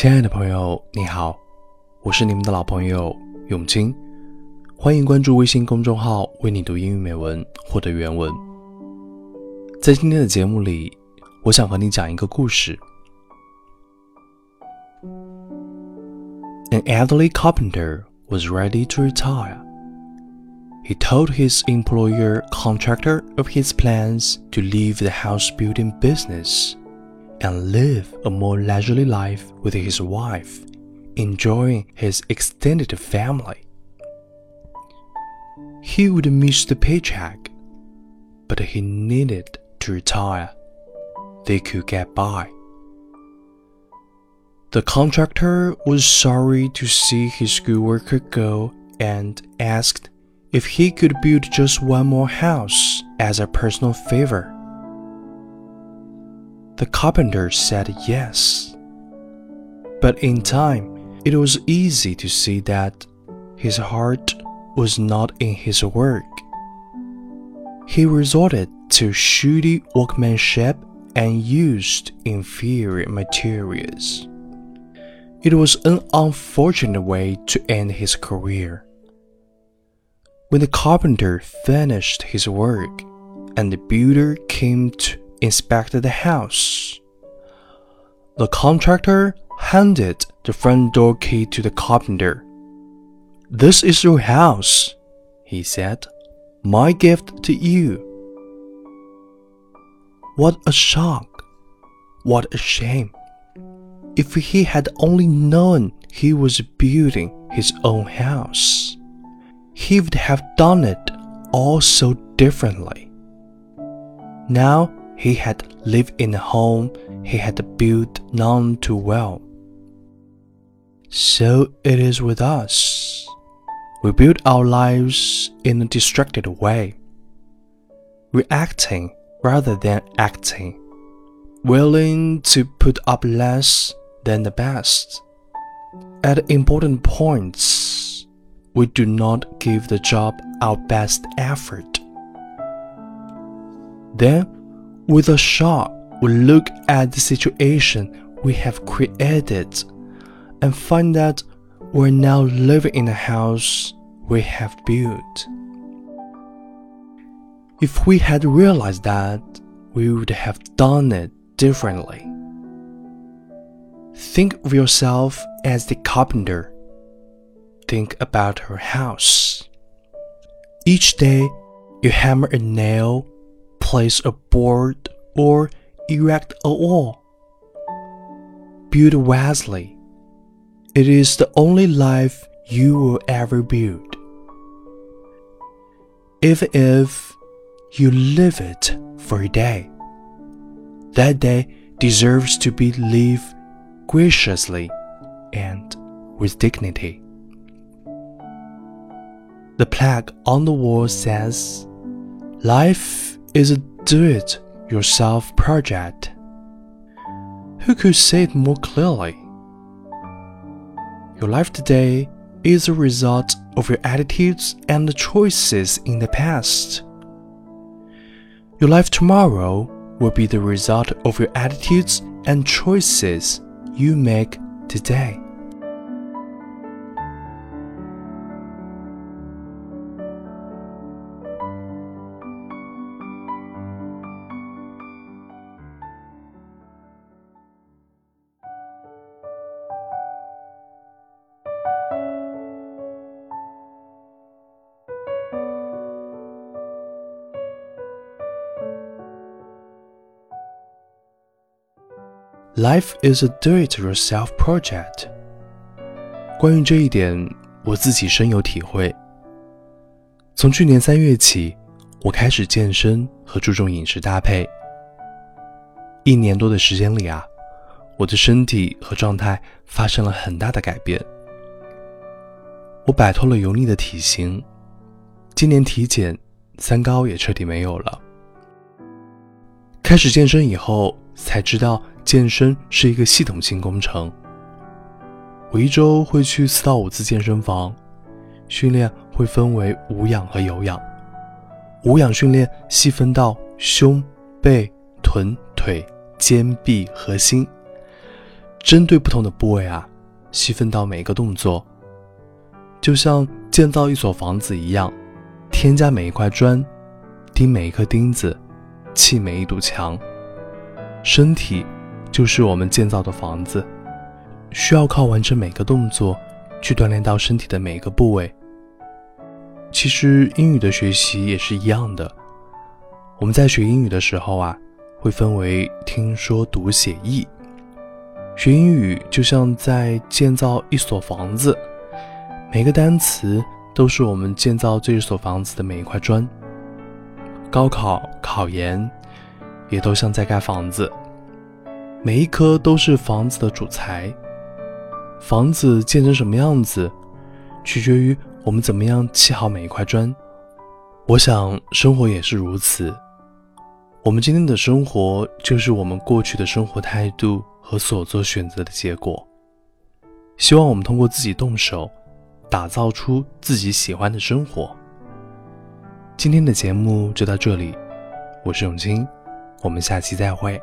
亲爱的朋友，你好，我是你们的老朋友永清，欢迎关注微信公众号“为你读英语美文”，获得原文。在今天的节目里，我想和你讲一个故事。An elderly carpenter was ready to retire. He told his employer contractor of his plans to leave the house building business and live a more leisurely life with his wife, enjoying his extended family. He would miss the paycheck, but he needed to retire. They could get by. The contractor was sorry to see his good worker go and asked if he could build just one more house as a personal favor. The carpenter said yes. But in time, it was easy to see that his heart was not in his work. He resorted to shoddy workmanship and used inferior materials. It was an unfortunate way to end his career. When the carpenter finished his work and the builder came to inspected the house. The contractor handed the front door key to the carpenter. This is your house, he said. My gift to you. What a shock! What a shame! If he had only known he was building his own house, he would have done it all so differently. Now he had lived in a home he had built none too well. So it is with us. We build our lives in a distracted way, reacting rather than acting, willing to put up less than the best. At important points, we do not give the job our best effort. Then with a shock, we look at the situation we have created and find that we're now living in a house we have built. If we had realized that, we would have done it differently. Think of yourself as the carpenter. Think about her house. Each day, you hammer a nail place a board or erect a wall. Build wisely. It is the only life you will ever build. Even if you live it for a day, that day deserves to be lived graciously and with dignity. The plaque on the wall says, Life is a do it yourself project. Who could say it more clearly? Your life today is a result of your attitudes and choices in the past. Your life tomorrow will be the result of your attitudes and choices you make today. Life is a do-it-yourself project。关于这一点，我自己深有体会。从去年三月起，我开始健身和注重饮食搭配。一年多的时间里啊，我的身体和状态发生了很大的改变。我摆脱了油腻的体型，今年体检三高也彻底没有了。开始健身以后，才知道。健身是一个系统性工程。我一周会去四到五次健身房，训练会分为无氧和有氧。无氧训练细分到胸、背、臀、腿、肩、臂、核心；针对不同的部位啊，细分到每一个动作，就像建造一所房子一样，添加每一块砖，钉每一颗钉子，砌每一堵墙。身体就是我们建造的房子，需要靠完成每个动作，去锻炼到身体的每一个部位。其实英语的学习也是一样的，我们在学英语的时候啊，会分为听说读写译。学英语就像在建造一所房子，每个单词都是我们建造这所房子的每一块砖。高考考研也都像在盖房子，每一颗都是房子的主材。房子建成什么样子，取决于。我们怎么样砌好每一块砖？我想生活也是如此。我们今天的生活就是我们过去的生活态度和所做选择的结果。希望我们通过自己动手，打造出自己喜欢的生活。今天的节目就到这里，我是永清，我们下期再会。